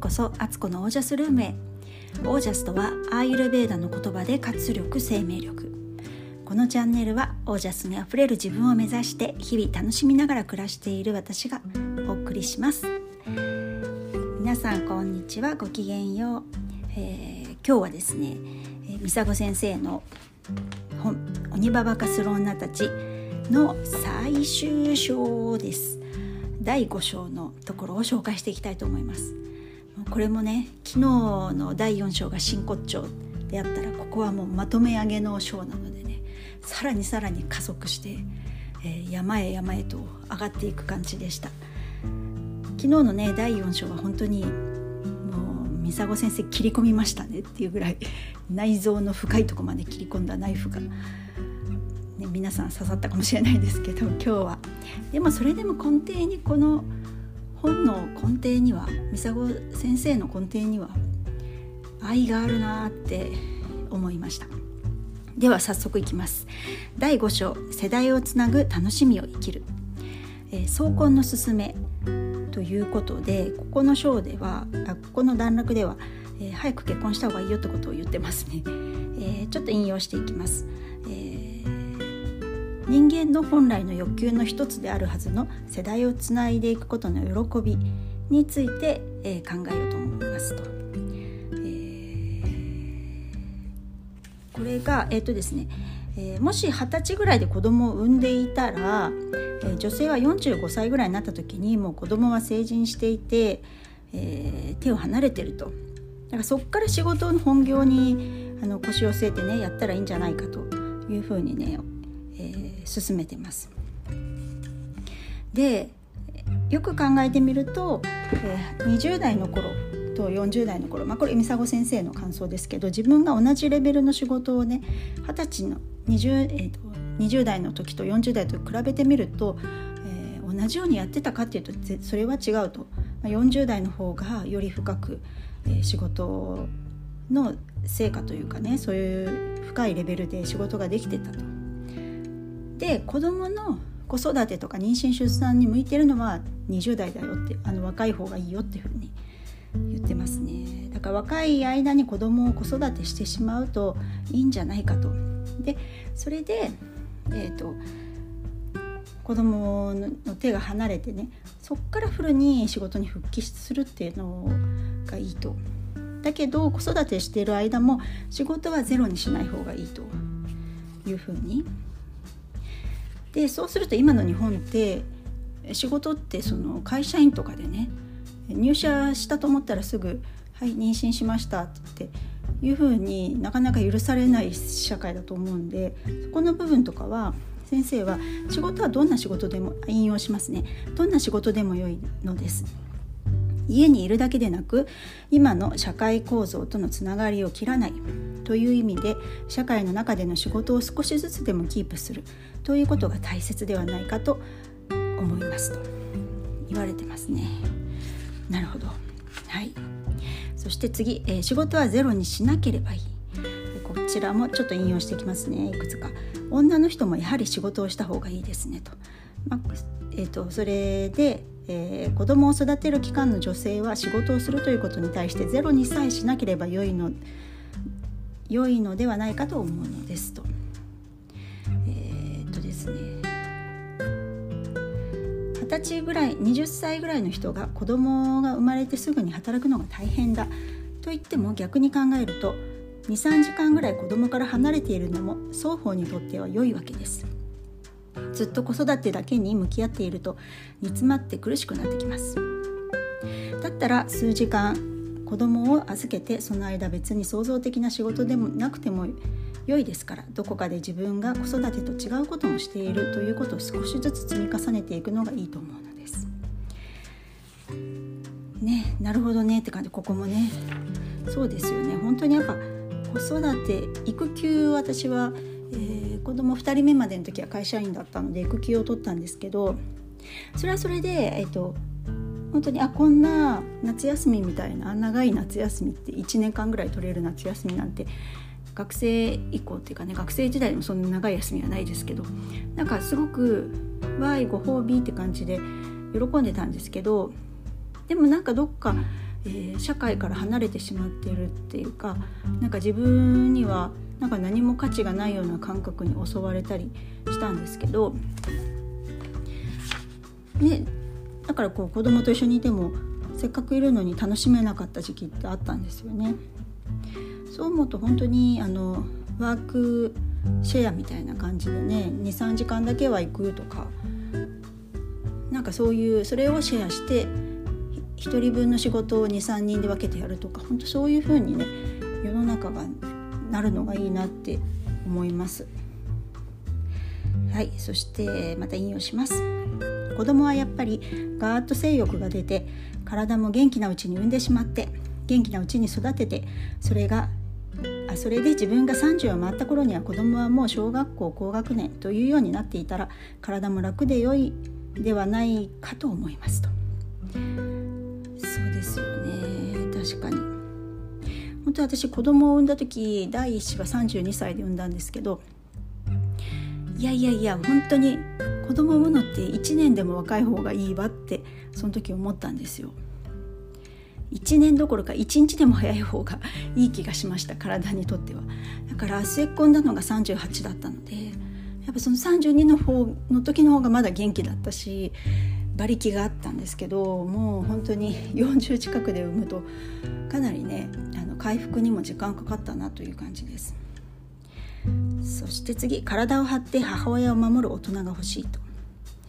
こそアツコのオージャスルームへ。オージャスとはアーユルベーダの言葉で活力生命力。このチャンネルはオージャスにあふれる自分を目指して日々楽しみながら暮らしている私がお送りします。皆さんこんにちは。ごきげんよう、えー、今日はですねミサゴ先生の本「鬼ババ化する女たち」の最終章です。第5章のところを紹介していきたいと思います。これもね昨日の第4章が真骨頂であったらここはもうまとめ上げの章なのでねさらにさらに加速して、えー、山へ山へと上がっていく感じでした。昨日のね第4章は本当にもうミサゴ先生切り込みましたねっていうぐらい内臓の深いとこまで切り込んだナイフがね、皆さん刺さったかもしれないですけど今日は。でもそれでも根底にこの本の根底にはミサゴ先生の根底には愛があるなって思いました。では早速いきます。第5章世代をつなぐ楽しみを生きる、えー、総婚のすすめということでここの章ではあここの段落では、えー、早く結婚した方がいいよってことを言ってますね、えー、ちょっと引用していきます、人間の本来の欲求の一つであるはずの世代をつないでいくことの喜びについて、えー、考えようと思いますと。えー、これがえっ、ー、とですね、えー、もし二十歳ぐらいで子供を産んでいたら、えー、女性は45歳ぐらいになった時にもう子供は成人していて、えー、手を離れてると。だからそこから仕事の本業にあの腰を据えてねやったらいいんじゃないかというふうにね進めてます。でよく考えてみると、え、20代の頃と40代の頃、まあ、これ美佐子先生の感想ですけど自分が同じレベルの仕事をね二十歳の 20,、えーと、20代の時と40代と比べてみると、えー、同じようにやってたかっていうとそれは違うと、まあ、40代の方がより深く、えー、仕事の成果というかねそういう深いレベルで仕事ができてたと。で子どもの子育てとか妊娠出産に向いてるのは20代だよってあの若い方がいいよっていうふうに言ってますね。だから若い間に子供を子育てしてしまうといいんじゃないかと。でそれでえっ、ー、と子供の手が離れてねそっからフルに仕事に復帰するっていうのがいいと。だけど子育てしてる間も仕事はゼロにしない方がいいというふうにでそうすると今の日本って仕事ってその会社員とかでね入社したと思ったらすぐ「はい妊娠しました」っていうふうになかなか許されない社会だと思うんでそこの部分とかは先生は仕事はどんな仕事でも引用しますねどんな仕事でも良いのです。家にいるだけでなく今の社会構造とのつながりを切らないという意味で社会の中での仕事を少しずつでもキープするということが大切ではないかと思いますと言われてますね。なるほど。はい。そして次、えー、仕事はゼロにしなければいい。こちらもちょっと引用していきますね。いくつか。女の人もやはり仕事をした方がいいですねと,、まあえーとそれでえー、子供を育てる期間の女性は仕事をするということに対してゼロにさえしなければ良いの良いのではないかと思うのですと。え、っとですね二十歳ぐらい20歳ぐらいの人が子供が生まれてすぐに働くのが大変だと言っても逆に考えると23時間ぐらい子供から離れているのも双方にとっては良いわけです。ずっと子育てだけに向き合っていると煮詰まって苦しくなってきます。だったら数時間子供を預けてその間別に創造的な仕事でもなくても良いですからどこかで自分が子育てと違うこともしているということを少しずつ積み重ねていくのがいいと思うのです。ねなるほどねって感じ。ここもね。そうですよね。本当にやっぱ子育て育休私は子供2人目までの時は会社員だったので育休を取ったんですけどそれはそれで、えっと、本当にあこんな夏休みみたいな長い夏休みって1年間ぐらい取れる夏休みなんて学生以降っていうかね学生時代でもそんな長い休みはないですけどなんかすごく「わいご褒美」って感じで喜んでたんですけどでもなんかどっかえー、社会から離れてしまってるっていうかなんか自分にはなんか何も価値がないような感覚に襲われたりしたんですけど、ね、だからこう子供と一緒にいてもせっかくいるのに楽しめなかった時期ってあったんですよね。そう思うと本当にあのワークシェアみたいな感じでね23時間だけは行くとかなんかそういうそれをシェアして1人分の仕事を23人で分けてやるとか本当そういう風にね世の中がなるのがいいなって思います。はいそしてまた引用します。子供はやっぱりガーッと性欲が出て体も元気なうちに産んでしまって元気なうちに育ててそれがあそれで自分が30を回った頃には子供はもう小学校高学年というようになっていたら体も楽で良いではないかと思いますと。そうですよね。確かに。本当私子供を産んだ時第一子は32歳で産んだんですけどいやいやいや本当に子供を産むのって1年でも若い方がいいわってその時思ったんですよ。1年どころか1日でも早い方がいい気がしました体にとってはだから末っ子んだのが38だったのでやっぱその32の方の時の方がまだ元気だったし馬力があったんですけどもう本当に40近くで産むとかなりね回復にも時間かかったなという感じです。そして次体を張って母親を守る大人が欲しいと、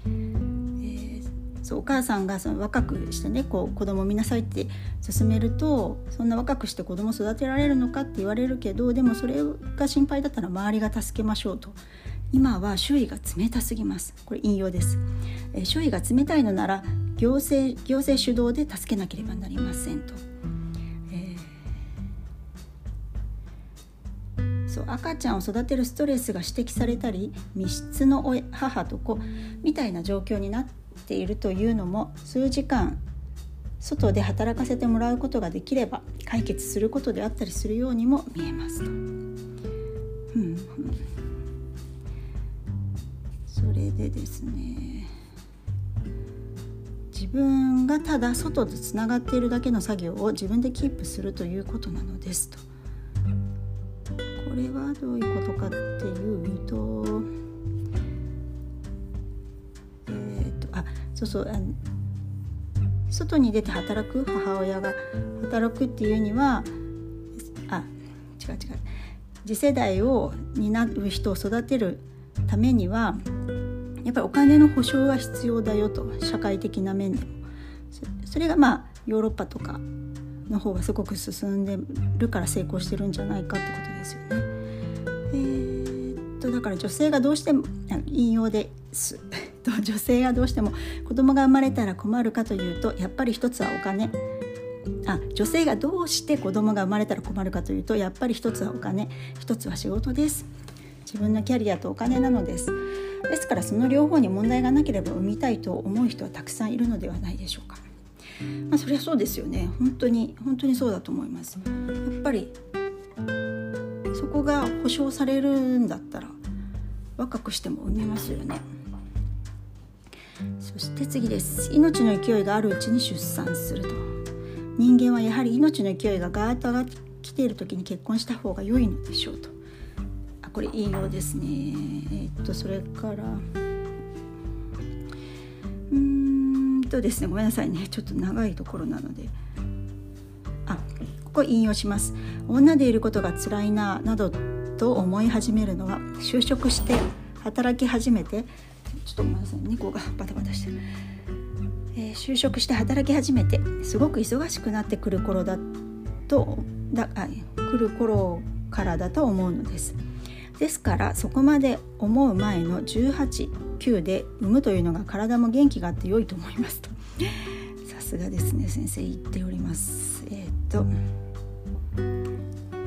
えー、そうお母さんがその若くしてねこう子供を見なさいって勧めるとそんな若くして子供育てられるのかって言われるけどでもそれが心配だったら周りが助けましょうと。今は周囲が冷たすぎます。これ引用です、えー、周囲が冷たいのなら行政行政主導で助けなければなりませんと。そう赤ちゃんを育てるストレスが指摘されたり密室の母と子みたいな状況になっているというのも数時間外で働かせてもらうことができれば解決することであったりするようにも見えますと。うん、それでですね自分がただ外とつながっているだけの作業を自分でキープするということなのですと。これはどういうことかっていうとえー、っとあそうそうあ外に出て働く母親が働くっていうにはあ違う違う。次世代を担う人を育てるためにはやっぱりお金の保証が必要だよと社会的な面でも。それがまあヨーロッパとかの方がすごく進んでるから成功してるんじゃないかってことですよね。えー、っとだから女性がどうしても引用です。女性がどうしても子供が生まれたら困るかというとやっぱり一つはお金。あ女性がどうして子供が生まれたら困るかというとやっぱり一つはお金。一つは仕事です。自分のキャリアとお金なのです。ですからその両方に問題がなければ産みたいと思う人はたくさんいるのではないでしょうか。まあそりゃそうですよね。本当に本当にそうだと思います。やっぱりそこが保証されるんだったら若くしても産めますよね。そして次です。命の勢いがあるうちに出産すると。人間はやはり命の勢いがガーッと上がってきている時に結婚した方が良いのでしょうと。あこれ引用ですね。えっとそれからとですねごめんなさいね。ちょっと長いところなので。あここ引用します。女でいることが辛いななどと思い始めるのは就職して働き始めてちょっとごめんなさい猫がバタバタしてる、えー、就職して働き始めてすごく忙しくなってくる頃だとだあ来る頃からだと思うのです。ですからそこまで思う前の189で産むというのが体も元気があって良いと思いますと。さすがですね先生言っております。えー、っと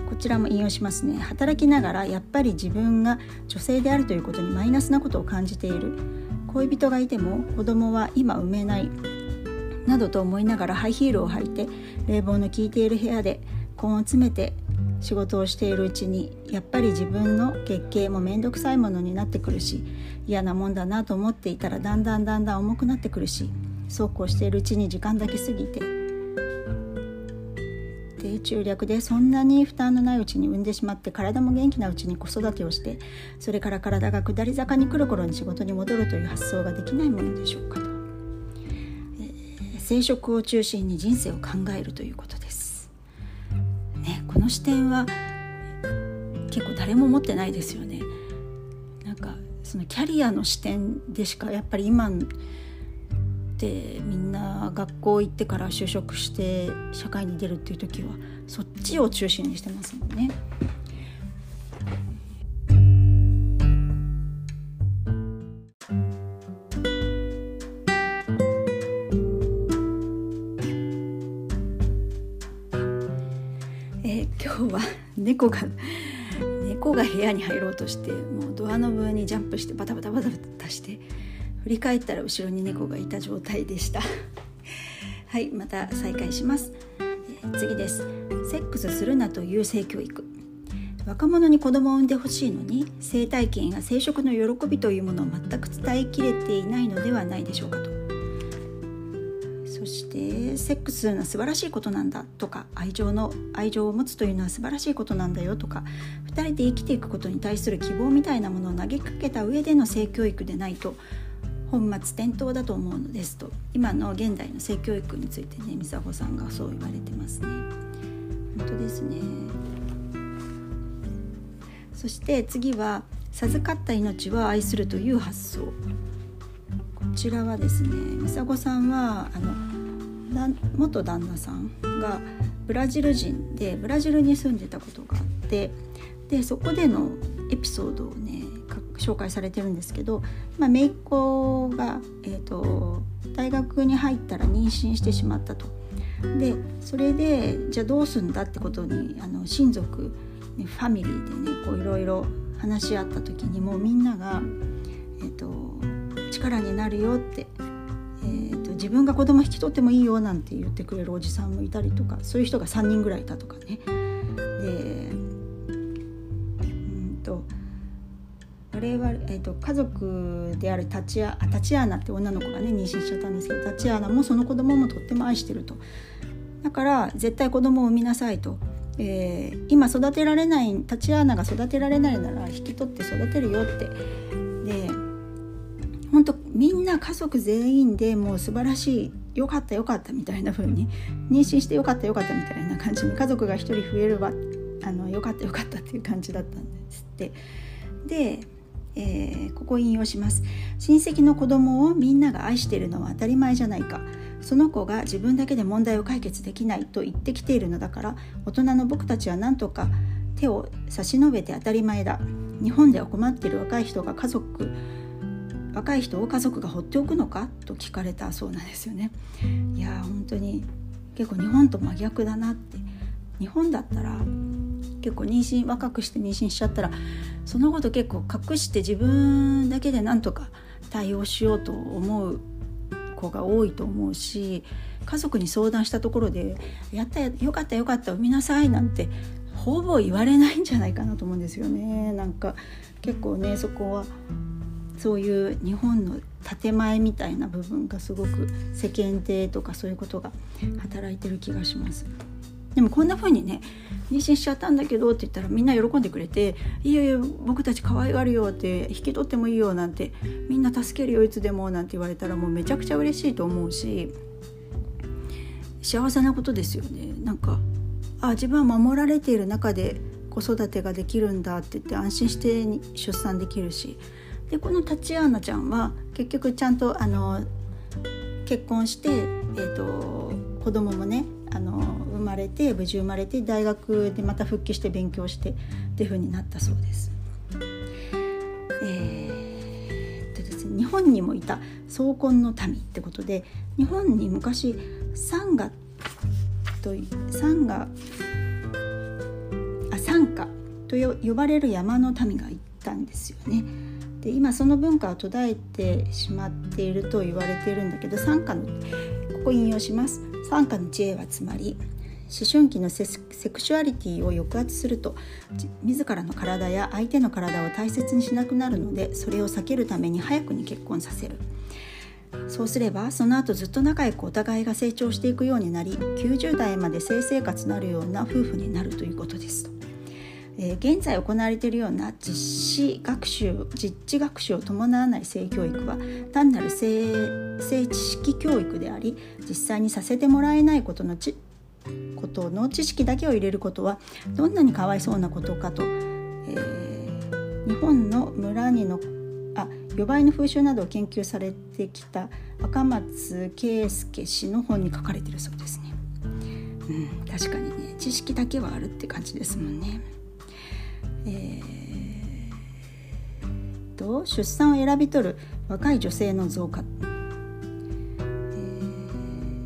こちらも引用しますね。働きながらやっぱり自分が女性であるということにマイナスなことを感じている。恋人がいても子供は今産めない。などと思いながらハイヒールを履いて冷房の効いている部屋で根を詰めて仕事をしているうちにやっぱり自分の月経も面倒くさいものになってくるし嫌なもんだなと思っていたらだんだんだんだん重くなってくるしそうこうしているうちに時間だけ過ぎて中略でそんなに負担のないうちに産んでしまって体も元気なうちに子育てをしてそれから体が下り坂に来る頃に仕事に戻るという発想ができないものでしょうかと、えー、生殖を中心に人生を考えるということです。ね、この視点は結構誰も持ってないですよね。なんかそのキャリアの視点でしかやっぱり今ってみんな学校行ってから就職して社会に出るっていう時はそっちを中心にしてますもんね。猫が猫が部屋に入ろうとしてもうドアノブにジャンプしてバタバタバタバタして振り返ったら後ろに猫がいた状態でした。はいまた再開します、えー、次です。セックスするなという性教育。若者に子供を産んでほしいのに生体験や生殖の喜びというものを全く伝えきれていないのではないでしょうかと。セックスするのは素晴らしいことなんだとか愛情の愛情を持つというのは素晴らしいことなんだよとか2人で生きていくことに対する希望みたいなものを投げかけた上での性教育でないと本末転倒だと思うのですと。今の現代の性教育についてね美佐子さんがそう言われてますね。本当ですね。そして次は授かった命は愛するという発想。こちらはですね美佐子さんはあの元旦那さんがブラジル人でブラジルに住んでたことがあってでそこでのエピソードをね紹介されてるんですけど、まあ、姪っ子が、えーと、大学に入ったら妊娠してしまったと。でそれでじゃあどうすんだってことにあの親族、ファミリーでねこういろいろ話し合った時にもうみんなが、えーと、力になるよって、えー、自分が子供引き取ってもいいよなんて言ってくれるおじさんもいたりとかそういう人が3人ぐらいいたとかね。で我々、えーと、家族であるタチアタチアーナって女の子がね妊娠しちゃったんですけどタチアーナもその子供もとっても愛してると。だから絶対子供を産みなさいと、えー、今育てられないタチアーナが育てられないなら引き取って育てるよって。で本当みんな家族全員でもう素晴らしいよかったよかったみたいな風に妊娠してよかったよかったみたいな感じに家族が1人増えればあのよかったよかったっていう感じだったんですって。でえー、ここ引用します。親戚の子供をみんなが愛しているのは当たり前じゃないか。その子が自分だけで問題を解決できないと言ってきているのだから大人の僕たちは何とか手を差し伸べて当たり前だ。日本では困っている若い人が家族若い人を家族が放っておくのか？と聞かれたそうなんですよね。いや本当に結構日本と真逆だなって。日本だったら結構妊娠若くして妊娠しちゃったらそのこと結構隠して自分だけでなんとか対応しようと思う子が多いと思うし家族に相談したところで「やったよかったよかった産みなさい」なんてほぼ言われないんじゃないかなと思うんですよね。なんか結構ねそこはそういう日本の建前みたいな部分がすごく世間体とかそういうことが働いてる気がします。でもこんな風にね妊娠しちゃったんだけどって言ったらみんな喜んでくれて「いやいや僕たち可愛がるよ」って「引き取ってもいいよ」なんて「みんな助けるよいつでも」なんて言われたらもうめちゃくちゃ嬉しいと思うし幸せなことですよねなんかあ自分は守られている中で子育てができるんだって言って安心して出産できるしでこのタチアーナちゃんは結局ちゃんとあの結婚して、えーと子供もねあの生まれて無事生まれて大学でまた復帰して勉強してっていう風になったそうです。えー、とですね、日本にもいた総婚の民ってことで日本に昔サンガとサンガあサンカと呼ばれる山の民がいたんですよね。で今その文化は途絶えてしまっていると言われているんだけどサンカのここ引用します。参加の知恵はつまり思春期のセクシュアリティを抑圧すると自らの体や相手の体を大切にしなくなるのでそれを避けるために早くに結婚させるそうすればその後ずっと仲良くお互いが成長していくようになり90代まで性生活なるような夫婦になるということです。現在行われているような実施学習実地学習を伴わない性教育は単なる性性知識教育であり実際にさせてもらえないことのちことの知識だけを入れることはどんなにかわいそうなことかと、えー、日本の村にのあ予売の風習などを研究されてきた赤松圭介氏の本に書かれているそうですね。うん、確かにね知識だけはあるって感じですもんね。えー、と出産を選び取る若い女性の増加、え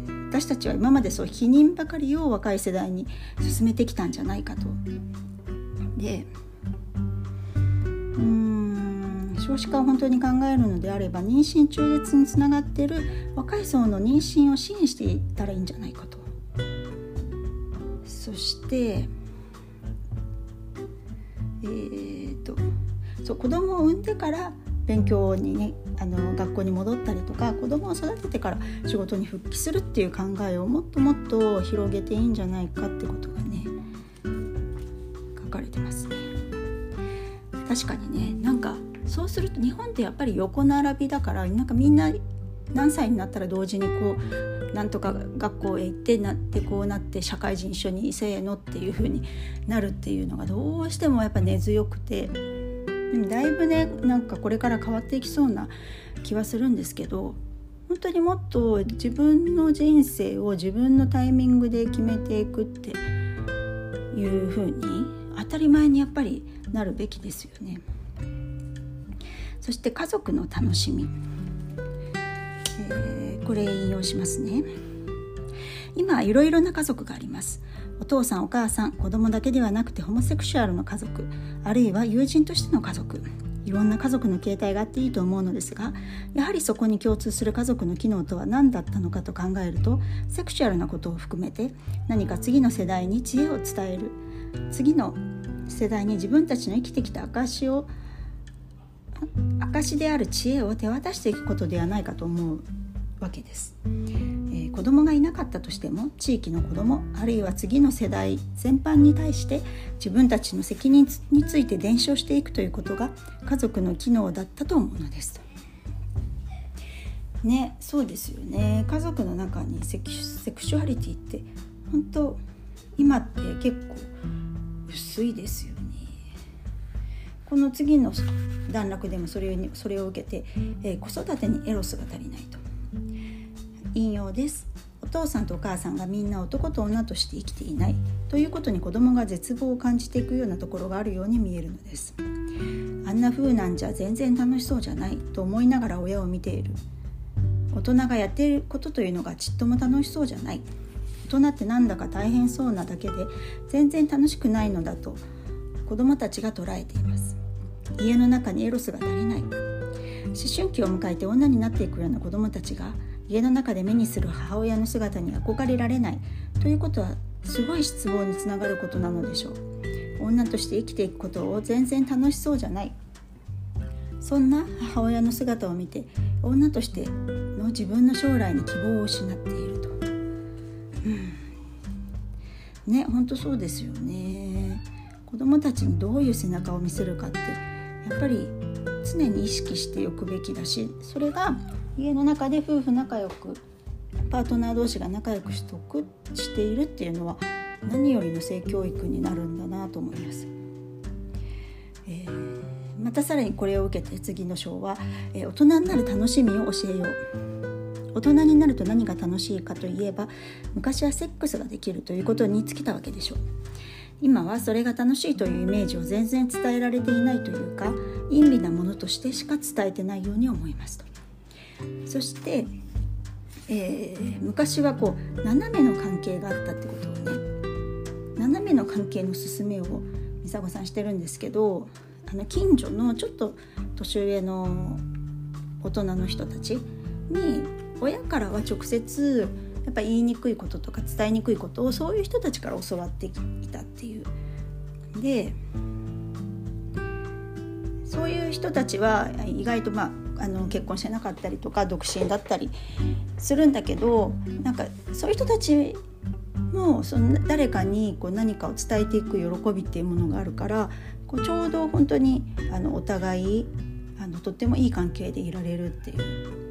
ー、私たちは今までそう否認ばかりを若い世代に進めてきたんじゃないかと。でうん少子化を本当に考えるのであれば妊娠中絶につながっている若い層の妊娠を支援していったらいいんじゃないかと。そしてえーと、そう子供を産んでから勉強にねあの学校に戻ったりとか子供を育ててから仕事に復帰するっていう考えをもっともっと広げていいんじゃないかってことがね書かれてますね。確かにねなんかそうすると日本ってやっぱり横並びだからなんかみんな何歳になったら同時にこうなんとか学校へ行ってなってこうなって社会人一緒にせーのっていう風になるっていうのがどうしてもやっぱ根強くてでもだいぶねなんかこれから変わっていきそうな気はするんですけど本当にもっと自分の人生を自分のタイミングで決めていくっていう風に当たり前にやっぱりなるべきですよね。そして家族の楽しみえー、これ引用しますね。今いろいろな家族があります。お父さんお母さん子供だけではなくてホモセクシュアルの家族あるいは友人としての家族。いろんな家族の形態があっていいと思うのですがやはりそこに共通する家族の機能とは何だったのかと考えるとセクシュアルなことを含めて何か次の世代に知恵を伝える。次の世代に自分たちの生きてきた証を証である知恵を手渡していくことではないかと思うわけです、えー、子供がいなかったとしても地域の子供あるいは次の世代全般に対して自分たちの責任について伝承していくということが家族の機能だったと思うのです。ねそうですよね家族の中にセクシュアリティって本当今って結構薄いですよこの次の段落でもそれをそれを受けて、えー、子育てにエロスが足りないと。引用です。お父さんとお母さんがみんな男と女として生きていないということに子供が絶望を感じていくようなところがあるように見えるのです。あんな風なんじゃ全然楽しそうじゃないと思いながら親を見ている。大人がやっていることというのがちっとも楽しそうじゃない。大人ってなんだか大変そうなだけで全然楽しくないのだと子供たちが捉えています。家の中にエロスが足りない。思春期を迎えて女になっていくような子供たちが家の中で目にする母親の姿に憧れられない。ということはすごい失望につながることなのでしょう。女として生きていくことを全然楽しそうじゃない。そんな母親の姿を見て女としての自分の将来に希望を失っていると、うん、ね本当そうですよね。子供たちにどういう背中を見せるかってやっぱり常に意識しておくべきだしそれが家の中で夫婦仲良くパートナー同士が仲良くしておくしているっていうのは何よりの性教育になるんだなと思います。え、またさらにこれを受けて次の章は、えー、大人になる楽しみを教えよう大人になると何が楽しいかといえば昔はセックスができるということに尽きたわけでしょう今はそれが楽しいというイメージを全然伝えられていないというか陰微なものとしてしか伝えてないように思いますと。そして、えー、昔はこう斜めの関係があったってことをね斜めの関係の勧めを美佐子さんしてるんですけどあの近所のちょっと年上の大人の人たちに親からは直接やっぱ言いにくいこととか伝えにくいことをそういう人たちから教わっていたっていう。でそういう人たちは意外とまああの結婚してなかったりとか独身だったりするんだけどなんかそういう人たちもその誰かにこう何かを伝えていく喜びっていうものがあるからこうちょうど本当にあのお互いあのとってもいい関係でいられるっていう、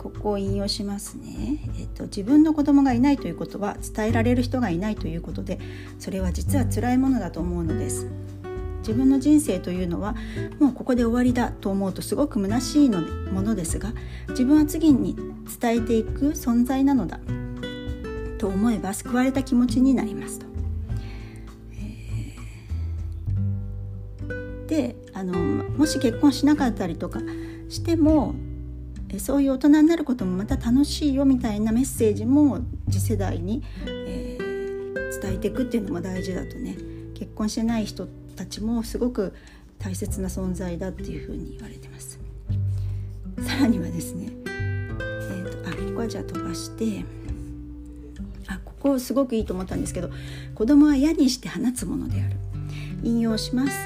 ここを引用しますね、えーと、自分の子供がいないということは伝えられる人がいないということでそれは実は辛いものだと思うのです。自分の人生というのはもうここで終わりだと思うとすごく虚しいのものですが自分は次に伝えていく存在なのだと思えば救われた気持ちになりますと。であのもし結婚しなかったりとかしてもそういう大人になることもまた楽しいよみたいなメッセージも次世代に、えー、伝えていくっていうのも大事だとね。結婚してない人たちもすごく大切な存在だっていうふうに言われてます。さらにはですね、えーと、あここはじゃあ飛ばしてあここすごくいいと思ったんですけど子供は矢にして放つものである。引用します。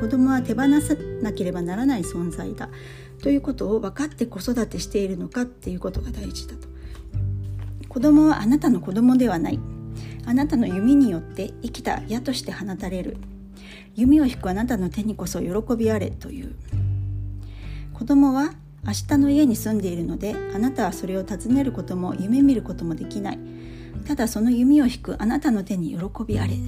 子供は手放さなければならない存在だ。ということを分かって子育てしているのかっていうことが大事だと。子供はあなたの子供ではない。あなたの弓によって生きた矢として放たれる。弓を引くあなたの手にこそ喜びあれという。子供は明日の家に住んでいるのであなたはそれを訪ねることも夢見ることもできない。ただその弓を引くあなたの手に喜びあれ。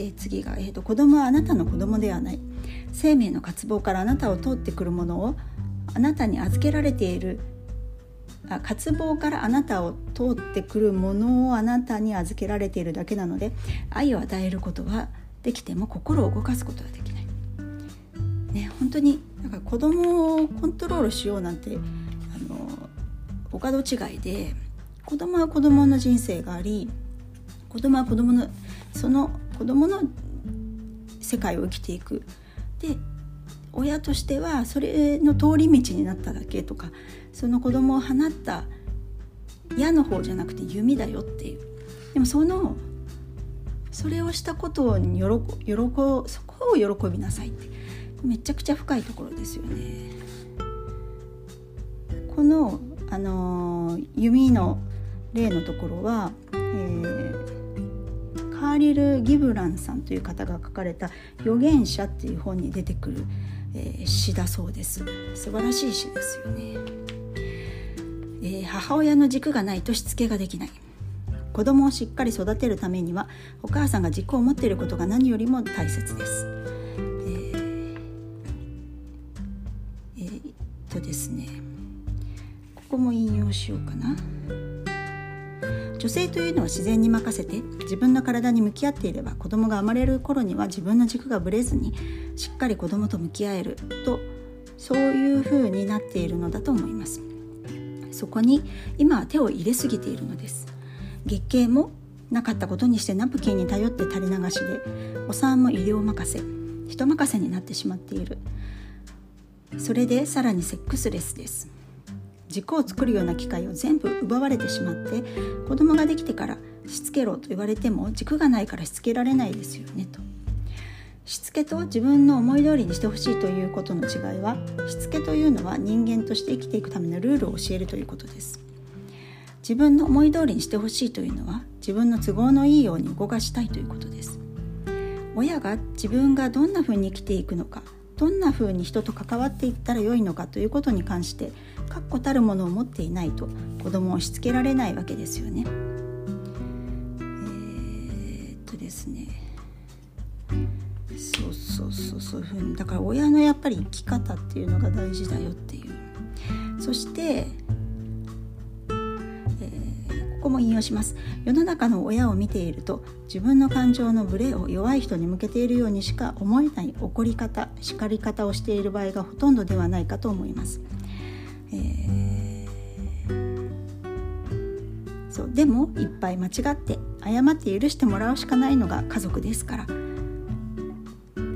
で次が、えーと、子供はあなたの子供ではない生命の渇望からあなたを通ってくるものをあなたに預けられているあ渇望からあなたを通ってくるものをあなたに預けられているだけなので愛を与えることはできても心を動かすことはできない。ね本当になんか子供をコントロールしようなんてあのお門違いで子供は子供の人生があり子供は子供のその子供の世界を生きていく。で親としてはそれの通り道になっただけとかその子供を放った矢の方じゃなくて弓だよっていう。でもそのそれをしたことに喜喜そこを喜びなさいって。めちゃくちゃ深いところですよね。この、あの弓の例のところは、えーカーリル・ギブランさんという方が書かれた「預言者」っていう本に出てくる、えー、詩だそうです。素晴らしい詩ですよね、えー、母親の軸がないとしつけができない。子供をしっかり育てるためにはお母さんが軸を持っていることが何よりも大切です、えー、えー、っとですね。ここも引用しようかな。女性というのは自然に任せて自分の体に向き合っていれば子供が生まれる頃には自分の軸がぶれずにしっかり子供と向き合えるとそういう風になっているのだと思います。そこに今は手を入れすぎているのです。月経もなかったことにしてナプキンに頼って垂れ流しでお産も医療任せ人任せになってしまっている。それでさらにセックスレスです。軸を作るような機会を全部奪われてしまって子供ができてからしつけろと言われても軸がないからしつけられないですよねと。しつけと自分の思い通りにしてほしいということの違いはしつけというのは人間として生きていくためのルールを教えるということです自分の思い通りにしてほしいというのは自分の都合のいいように動かしたいということです親が自分がどんなふうに生きていくのかどんなふうに人と関わっていったらよいのかということに関して確固たるものを持っていないと子供を押しつけられないわけですよね。えー、っとですね。そうそうそうそういうふうにだから親のやっぱり生き方っていうのが大事だよっていう。そしてえここも引用します。世の中の親を見ていると自分の感情のブレを弱い人に向けているようにしか思えない怒り方叱り方をしている場合がほとんどではないかと思います、そうでもいっぱい間違って謝って許してもらうしかないのが家族ですから。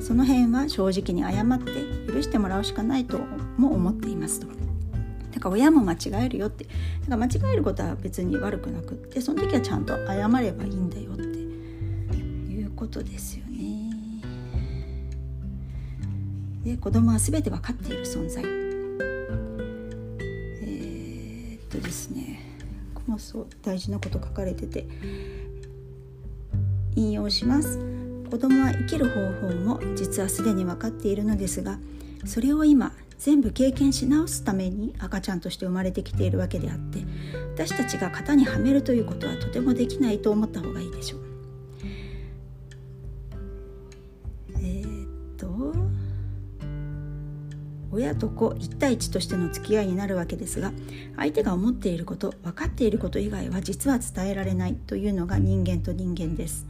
その辺は正直に謝って許してもらうしかないとも思っていますと。だから親も間違えるよって。だから間違えることは別に悪くなくってその時はちゃんと謝ればいいんだよって。いうことですよね。で子供は全て分かっている存在。もそう大事なこと書かれてて引用します子供は生きる方法も実はすでに分かっているのですがそれを今全部経験し直すために赤ちゃんとして生まれてきているわけであって私たちが型にはめるということはとてもできないと思った方がいいでしょう。親と子1対1としての付き合いになるわけですが相手が思っていること分かっていること以外は実は伝えられないというのが人間と人間です。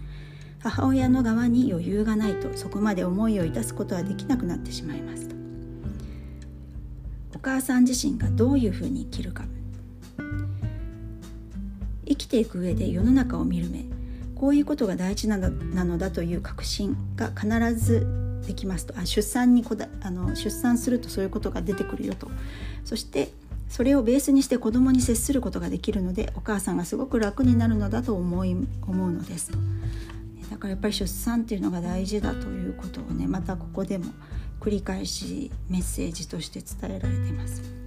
母親の側に余裕がないとそこまで思いを致すことはできなくなってしまいます。お母さん自身がどういうふうに生きるか。生きていく上で世の中を見る目。こういうことが大事なのだという確信が必ずできますと。あ出産にこだあの出産するとそういうことが出てくるよと。そしてそれをベースにして子供に接することができるのでお母さんがすごく楽になるのだと思い思うのです。とだからやっぱり出産っていうのが大事だということをねまたここでも繰り返しメッセージとして伝えられてます。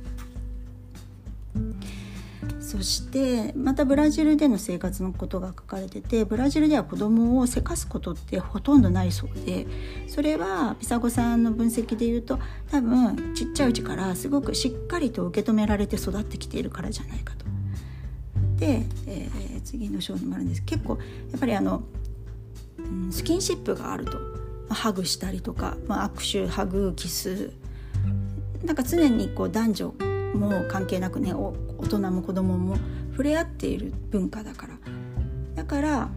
そしてまたブラジルでの生活のことが書かれててブラジルでは子供をせかすことってほとんどないそうでそれはピサゴさんの分析で言うと多分ちっちゃいうちからすごくしっかりと受け止められて育ってきているからじゃないかと。で、えー、次の章にもあるんです。結構やっぱりあの、うん、スキンシップがあると、ハグしたりとか、まあ、握手ハグキス。なんか常にこう男女も関係なくね大人も子供も触れ合っている文化だからだから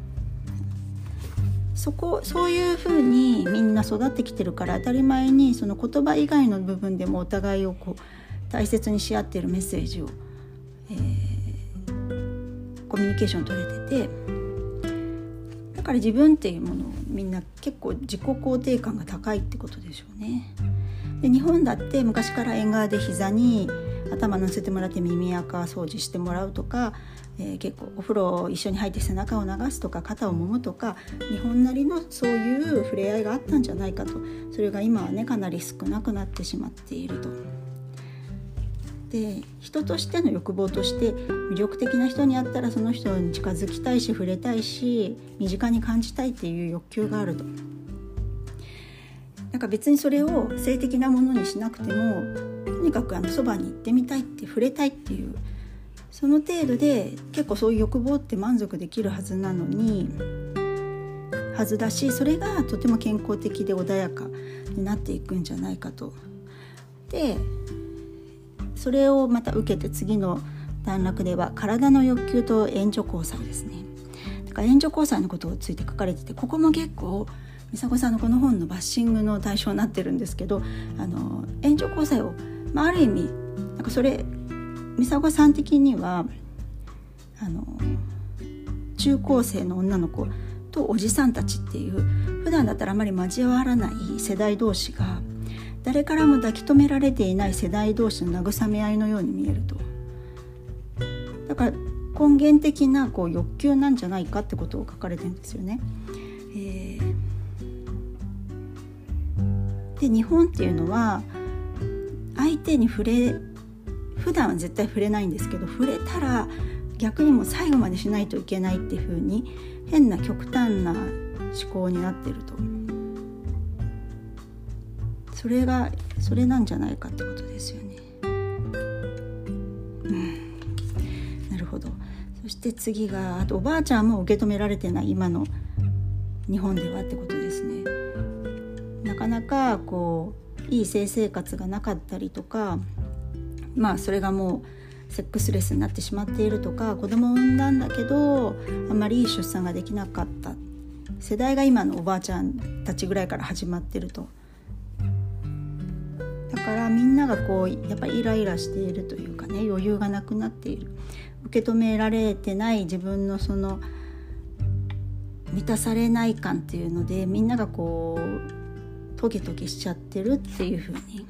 そこそういうふうにみんな育ってきてるから当たり前にその言葉以外の部分でもお互いをこう大切にし合っているメッセージを、えー、コミュニケーション取れててだから自分っていうものをみんな結構自己肯定感が高いってことでしょうね。で日本だって昔から縁側で膝に頭乗せてもらって耳垢掃除してもらうとか、えー、結構お風呂一緒に入って背中を流すとか肩を揉むとか日本なりのそういう触れ合いがあったんじゃないかとそれが今はねかなり少なくなってしまっていると。で人としての欲望として魅力的な人に会ったらその人に近づきたいし触れたいし身近に感じたいっていう欲求があると。なんか別にそれを性的なものにしなくてもとにかくあのそばに行ってみたいって触れたいっていうその程度で結構そういう欲望って満足できるはずなのにはずだしそれがとても健康的で穏やかになっていくんじゃないかと。でそれをまた受けて次の段落では体の欲求と援助交際ですね。だから援助交際のことをついて書かれててここも結構美佐子さんのこの本のバッシングの対象になってるんですけどあの援助交際を、まあ、ある意味なんかそれ美佐子さん的にはあの中高生の女の子とおじさんたちっていう普段だったらあまり交わらない世代同士が誰からも抱き留められていない世代同士の慰め合いのように見えるとだから根源的なこう欲求なんじゃないかってことを書かれてるんですよね。えーで日本っていうのは相手に触れ普段は絶対触れないんですけど触れたら逆にもう最後までしないといけないっていう風に変な極端な思考になってるとそれがそれなんじゃないかってことですよね。うん、なるほどそして次があとおばあちゃんも受け止められてない今の日本ではってことですね。なかなかこういい性生活がなかったりとかまあそれがもうセックスレスになってしまっているとか子供を産んだんだけどあまりいい出産ができなかった。世代が今のおばあちゃんたちぐらいから始まってると。だからみんながこうやっぱりイライラしているというかね余裕がなくなっている。受け止められてない自分のその満たされない感っていうのでみんながこうトゲトゲしちゃってるっていう風に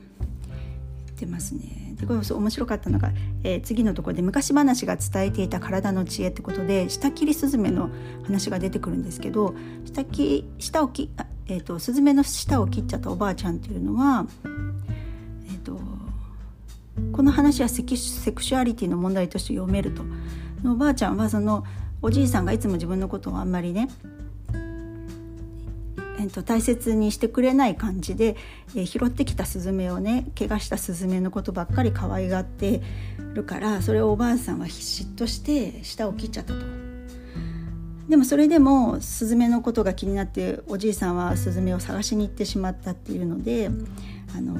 言っますね。でこれ面白かったのが、えー、次のところで昔話が伝えていた体の知恵ってことで下切りスズメの話が出てくるんですけど下き下をき、えーと、スズメの舌を切っちゃったおばあちゃんっていうのは、えーと、この話はセクシュアリティの問題として読めると。おばあちゃんはそのおじいさんがいつも自分のことをあんまりねえーと、大切にしてくれない感じで、えー、拾ってきたスズメをね怪我したスズメのことばっかり可愛がってるからそれをおばあさんは嫉妬して舌を切っちゃったと。でもそれでもスズメのことが気になっておじいさんはスズメを探しに行ってしまったっていうのであの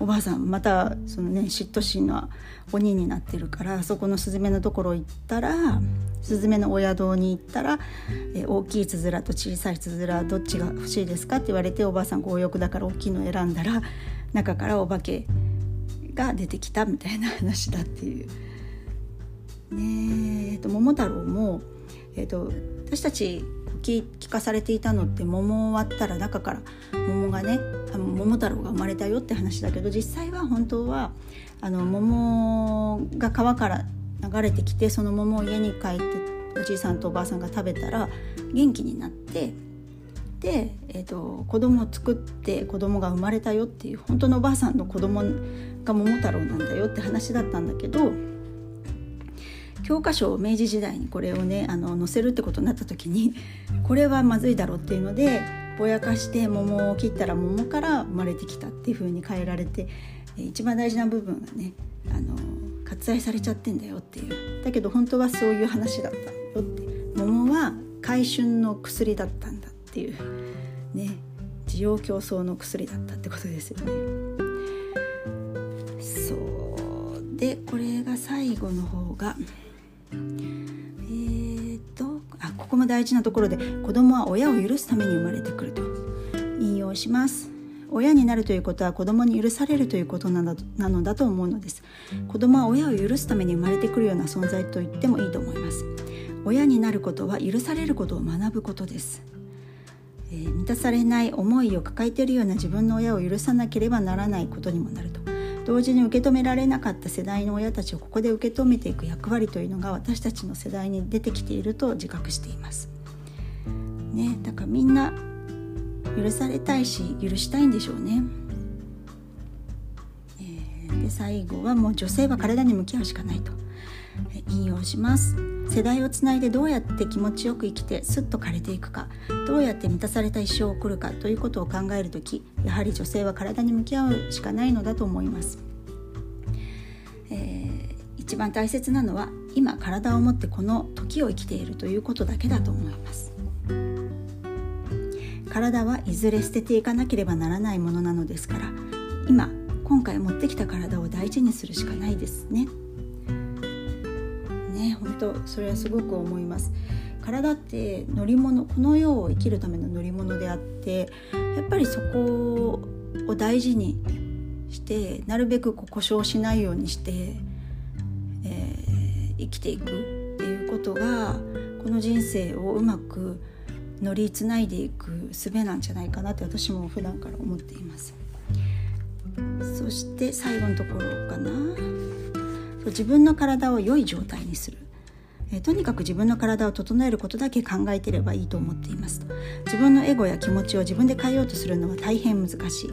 おばあさんまたそのね嫉妬心の鬼になってるからそこのスズメのところ行ったらスズメのお宿に行ったら、え大きいつづらと小さいつづらどっちが欲しいですかって言われておばあさん強欲だから大きいの選んだら中からお化けが出てきたみたいな話だっていう。ねえー、と桃太郎も、えーと私たち聞かされていたのって桃を割ったら中から桃がね桃太郎が生まれたよって話だけど実際は本当はあの桃が川から流れてきてその桃を家に帰っておじいさんとおばあさんが食べたら元気になってで、えーと、子供を作って子供が生まれたよっていう本当のおばあさんの子供が桃太郎なんだよって話だったんだけど教科書を明治時代にこれをねあの載せるってことになった時にこれはまずいだろうっていうのでぼやかして桃を切ったら桃から生まれてきたっていう風に変えられて一番大事な部分がねあの割愛されちゃってんだよっていう。だけど本当はそういう話だったよって。桃は回春の薬だったんだっていう。ね。需要競争の薬だったってことですよね。そう。でこれが最後の方がえー、っとあここも大事なところで子供は親を許すために生まれてくると引用します。親になるということは子供に許されるということなのだと思うのです。子供は親を許すために生まれてくるような存在と言ってもいいと思います。親になることは許されることを学ぶことです、えー、満たされない思いを抱えているような自分の親を許さなければならないことにもなると。同時に受け止められなかった世代の親たちをここで受け止めていく役割というのが私たちの世代に出てきていると自覚しています。ね、だからみんな許されたいし許したいんでしょうね。えー、で最後はもう女性は体に向き合うしかないと引用します。世代をつないでどうやって気持ちよく生きてすっと枯れていくかどうやって満たされた一生を送るかということを考える時やはり女性は体に向き合うしかないのだと思います、えー、一番大切なのは今体を持ってこの時を生きているということだけだと思います体はいずれ捨てていかなければならないものなのですから今今回持ってきた体を大事にするしかないですね。とそれはすごく思います体って乗り物この世を生きるための乗り物であってやっぱりそこを大事にしてなるべくこう故障しないようにして、えー、生きていくっていうことがこの人生をうまく乗りつないでいく術なんじゃないかなって私も普段から思っています。そして最後のところかな。自分の体を良い状態にする。えとにかく自分の体を整えることだけ考えてればいいと思っています。自分のエゴや気持ちを自分で変えようとするのは大変難しい。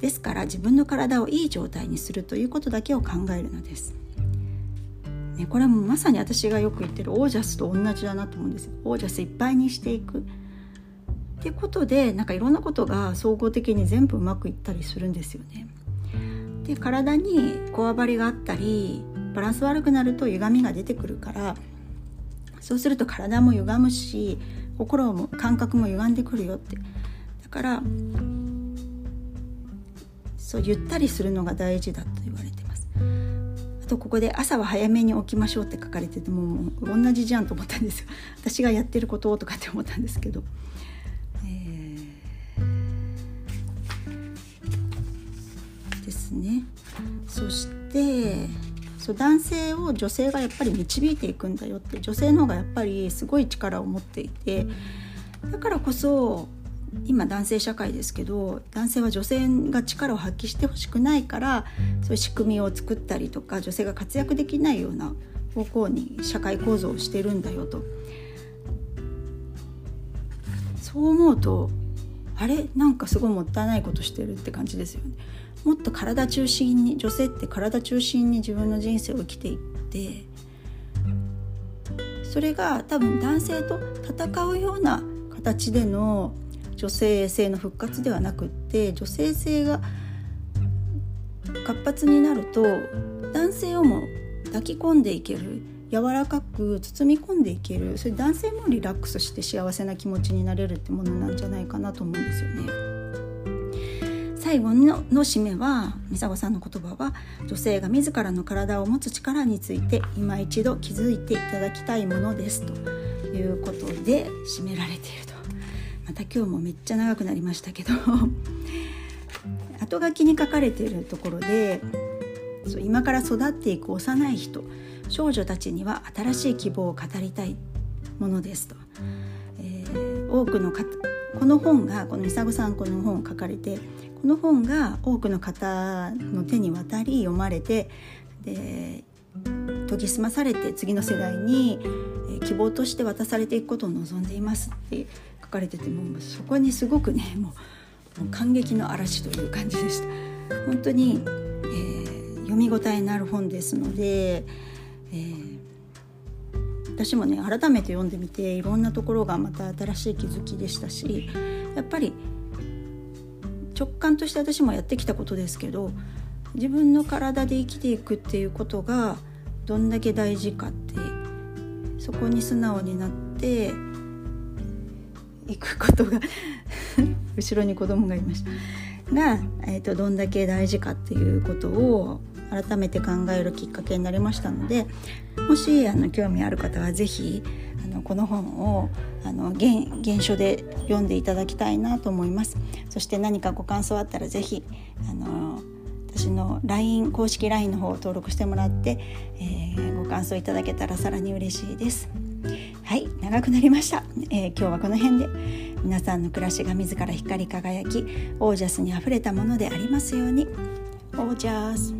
ですから自分の体をいい状態にするということだけを考えるのです、ね、これはもうまさに私がよく言ってるオージャスと同じだなと思うんですよ。オージャスいっぱいにしていく。ってことでなんかいろんなことが総合的に全部うまくいったりするんですよね。で体にこわばりがあったりバランス悪くなると歪みが出てくるからそうすると体も歪むし心も感覚も歪んでくるよって。だからそうゆったりするのが大事だと言われてとここで朝は早めに起きましょうって書かれててもう同じじゃんと思ったんですよ。私がやってることとかって思ったんですけど、えー、ですね。そしてそう男性を女性がやっぱり導いていくんだよって女性の方がやっぱりすごい力を持っていてだからこそ今男性社会ですけど男性は女性が力を発揮してほしくないからそういう仕組みを作ったりとか女性が活躍できないような方向に社会構造をしてるんだよとそう思うとあれ？なんかすごいもったいないことしてるって感じですよね。もっと体中心に女性って体中心に自分の人生を生きていってそれが多分男性と戦うような形での女性性の復活ではなくって女性性が活発になると男性をも抱き込んでいける柔らかく包み込んでいけるそれ男性もリラックスして幸せな気持ちになれるってものなんじゃないかなと思うんですよね。最後のの締めは美佐子さんの言葉は女性が自らの体を持つ力について今一度気づいていただきたいものですということで締められているまた今日もめっちゃ長くなりましたけど 後書きに書かれているところでそう今から育っていく幼い人少女たちには新しい希望を語りたいものですと、えー、多くの方この本がこの伊佐子さんこの本を書かれてこの本が多くの方の手に渡り読まれてで研ぎ澄まされて次の世代に希望として渡されていくことを望んでいますって書かれててもそこにすごくね もう感激の嵐という感じでした。本当に、えー、読み応えのある本ですので、えー、私もね改めて読んでみていろんなところがまた新しい気づきでしたしやっぱり直感として私もやってきたことですけど自分の体で生きていくっていうことがどんだけ大事かってそこに素直になっていくことが 後ろに子供がいました。が、えーと、どんだけ大事かっていうことを改めて考えるきっかけになりましたのでもしあの興味ある方は是非あのこの本をあの原原書で読んでいただきたいなと思います。そして何かご感想あったら是非あの私の LINE 公式 LINE の方を登録してもらって、えー、ご感想いただけたらさらに嬉しいです。はい長くなりました、えー、今日はこの辺で。皆さんの暮らしが自ら光り輝きオージャスにあふれたものでありますように。オージャス。